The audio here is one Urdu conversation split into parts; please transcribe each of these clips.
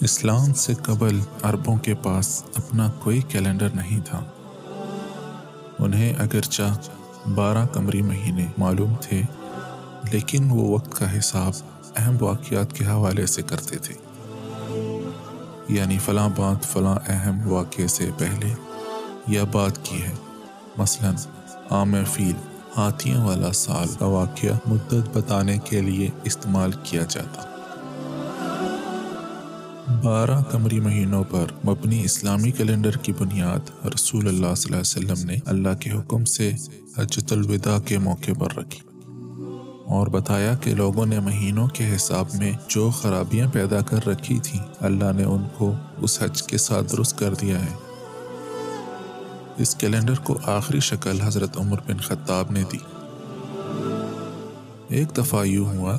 اسلام سے قبل عربوں کے پاس اپنا کوئی کیلنڈر نہیں تھا۔ انہیں اگرچہ بارہ کمری مہینے معلوم تھے، لیکن وہ وقت کا حساب اہم واقعات کے حوالے سے کرتے تھے۔ یعنی فلاں بات فلاں اہم واقعے سے پہلے یا بات کی ہے۔ مثلا، عام فیل ہاتھیوں والا سال کا واقعہ مدت بتانے کے لیے استعمال کیا جاتا۔ بارہ کمری مہینوں پر مبنی اسلامی کیلنڈر کی بنیاد رسول اللہ صلی اللہ علیہ وسلم نے اللہ کے حکم سے حجت الوداع کے موقع پر رکھی اور بتایا کہ لوگوں نے مہینوں کے حساب میں جو خرابیاں پیدا کر رکھی تھیں، اللہ نے ان کو اس حج کے ساتھ درست کر دیا ہے۔ اس کیلنڈر کو آخری شکل حضرت عمر بن خطاب نے دی۔ ایک دفعہ یوں ہوا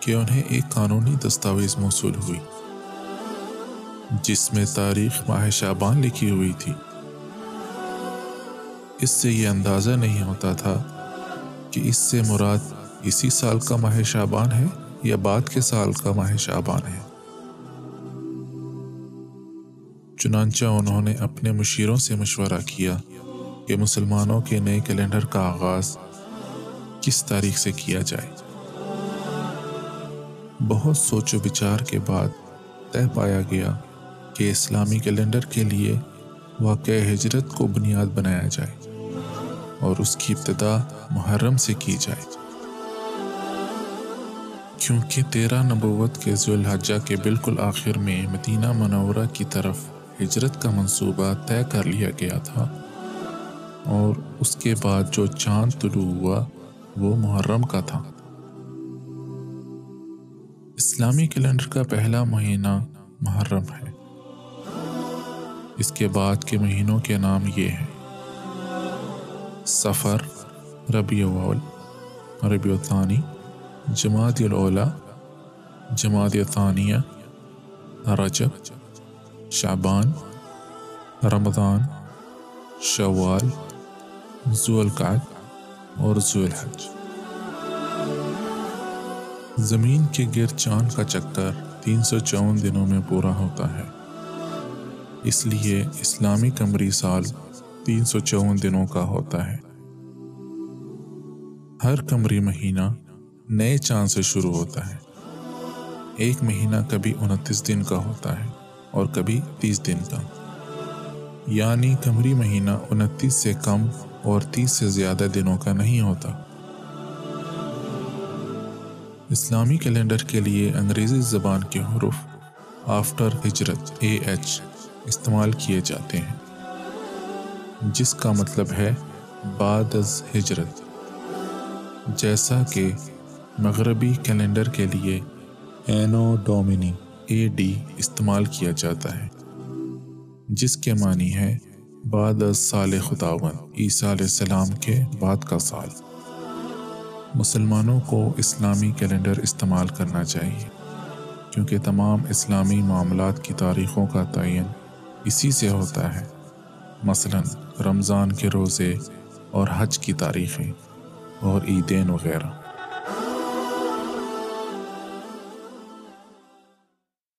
کہ انہیں ایک قانونی دستاویز موصول ہوئی۔ جس میں تاریخ ماہ شابان لکھی ہوئی تھی۔ اس سے یہ اندازہ نہیں ہوتا تھا کہ اس سے مراد اسی سال کا ماہ شابان ہے یا بعد کے سال کا ماہ شابان ہے۔ چنانچہ انہوں نے اپنے مشیروں سے مشورہ کیا کہ مسلمانوں کے نئے کیلنڈر کا آغاز کس تاریخ سے کیا جائے۔ بہت سوچ و بچار کے بعد طے پایا گیا کہ اسلامی کیلنڈر کے لیے واقع ہجرت کو بنیاد بنایا جائے اور اس کی ابتدا محرم سے کی جائے۔ کیونکہ تیرہ نبوت کے ذو الحجہ کے بالکل آخر میں مدینہ منورہ کی طرف ہجرت کا منصوبہ طے کر لیا گیا تھا اور اس کے بعد جو چاند طلوع ہوا، وہ محرم کا تھا۔ اسلامی کیلنڈر کا پہلا مہینہ محرم ہے۔ اس کے بعد کے مہینوں کے نام یہ ہیں۔ سفر ربیع اول ربیع الثانی جماعت الاولا جماعت ثانیہ رجب، شعبان، رمضان، شوال ذو القعد اور ذو الحج زمین کے گر چاند کا چکر تین سو چون دنوں میں پورا ہوتا ہے۔ اس لیے اسلامی کمری سال تین سو چون دنوں کا ہوتا ہے۔ ہر کمری مہینہ نئے چاند سے شروع ہوتا ہے۔ ایک مہینہ کبھی انتیس دن کا ہوتا ہے اور کبھی تیس دن کا۔ یعنی کمری مہینہ انتیس سے کم اور تیس سے زیادہ دنوں کا نہیں ہوتا۔ اسلامی کیلنڈر کے لیے انگریزی زبان کے حروف آفٹر ہجرت، اے ایچ۔ استعمال کیے جاتے ہیں۔ جس کا مطلب ہے بعد از ہجرت۔ جیسا کہ مغربی کیلنڈر کے لیے اینو ڈومینی اے ڈی استعمال کیا جاتا ہے، جس کے معنی ہے بعد از سال خداون عیسیٰ علیہ السلام کے بعد کا سال۔ مسلمانوں کو اسلامی کیلنڈر استعمال کرنا چاہیے، کیونکہ تمام اسلامی معاملات کی تاریخوں کا تعین اسی سے ہوتا ہے۔ مثلا رمضان کے روزے اور حج کی تاریخیں اور عیدین وغیرہ۔